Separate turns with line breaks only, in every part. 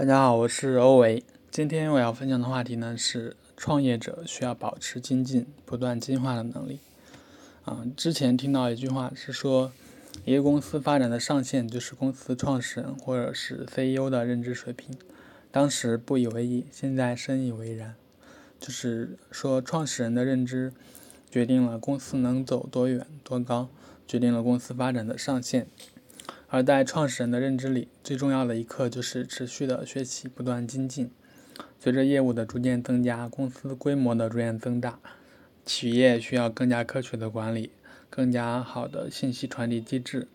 大家好，我是欧维。今天我要分享的话题呢是创业者需要保持精进、不断进化的能力。啊，之前听到一句话是说，一个公司发展的上限就是公司创始人或者是 CEO 的认知水平。当时不以为意，现在深以为然。就是说，创始人的认知决定了公司能走多远、多高，决定了公司发展的上限。而在创始人的认知里，最重要的一课就是持续的学习，不断精进。随着业务的逐渐增加，公司规模的逐渐增大，企业需要更加科学的管理，更加好的信息传递机制，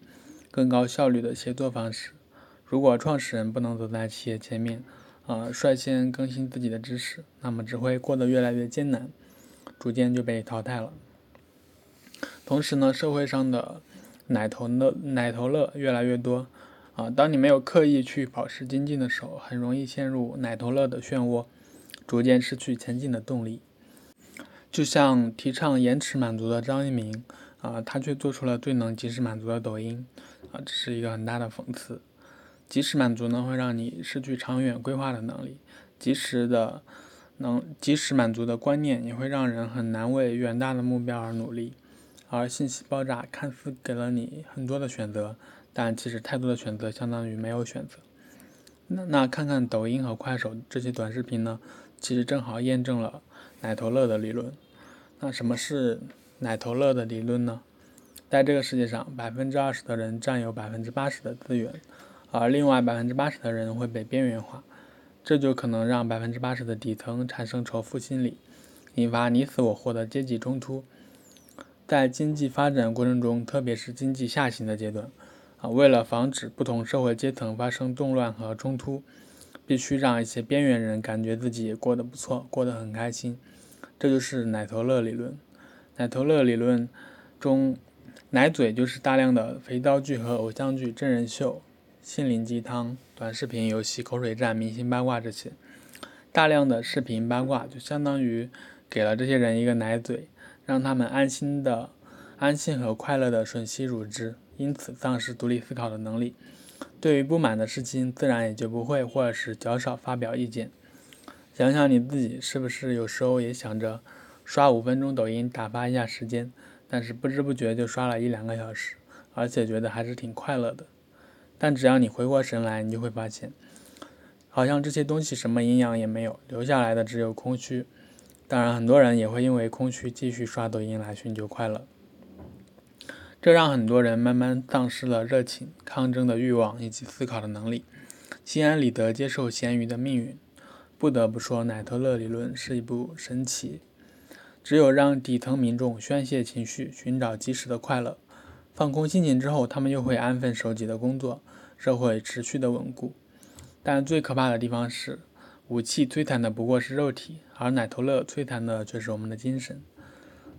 更高效率的协作方式。如果创始人不能走在企业前面，啊，率先更新自己的知识，那么只会过得越来越艰难，逐渐就被淘汰了。同时呢，社会上的。奶头乐，奶头乐越来越多啊！当你没有刻意去保持精进的时候，很容易陷入奶头乐的漩涡，逐渐失去前进的动力。就像提倡延迟满足的张一鸣啊，他却做出了最能及时满足的抖音啊，这是一个很大的讽刺。及时满足呢，会让你失去长远规划的能力；及时的能及时满足的观念，也会让人很难为远大的目标而努力。而信息爆炸看似给了你很多的选择，但其实太多的选择相当于没有选择。那那看看抖音和快手这些短视频呢？其实正好验证了奶头乐的理论。那什么是奶头乐的理论呢？在这个世界上，百分之二十的人占有百分之八十的资源，而另外百分之八十的人会被边缘化，这就可能让百分之八十的底层产生仇富心理，引发你死我活的阶级冲突。在经济发展过程中，特别是经济下行的阶段，啊，为了防止不同社会阶层发生动乱和冲突，必须让一些边缘人感觉自己过得不错，过得很开心。这就是奶头乐理论。奶头乐理论中，奶嘴就是大量的肥皂剧和偶像剧、真人秀、心灵鸡汤、短视频、游戏、口水战、明星八卦这些。大量的视频八卦就相当于给了这些人一个奶嘴。让他们安心的、安心和快乐的吮吸乳汁，因此丧失独立思考的能力。对于不满的事情，自然也就不会或者是较少发表意见。想想你自己，是不是有时候也想着刷五分钟抖音打发一下时间，但是不知不觉就刷了一两个小时，而且觉得还是挺快乐的。但只要你回过神来，你就会发现，好像这些东西什么营养也没有，留下来的只有空虚。当然，很多人也会因为空虚继续刷抖音来寻求快乐，这让很多人慢慢丧失了热情、抗争的欲望以及思考的能力，心安理得接受咸鱼的命运。不得不说，奶头乐理论是一部神奇。只有让底层民众宣泄情绪、寻找及时的快乐、放空心情之后，他们又会安分守己的工作，社会持续的稳固。但最可怕的地方是。武器摧残的不过是肉体，而奶头乐摧残的却是我们的精神。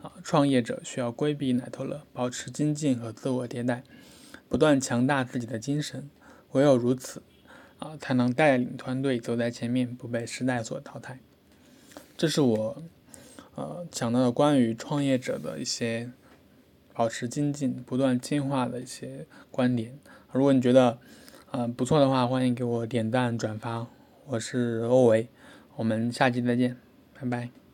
啊，创业者需要规避奶头乐，保持精进和自我迭代，不断强大自己的精神。唯有如此，啊，才能带领团队走在前面，不被时代所淘汰。这是我，呃，讲到的关于创业者的一些保持精进、不断进化的一些观点。如果你觉得，呃，不错的话，欢迎给我点赞、转发。我是欧维，我们下期再见，拜拜。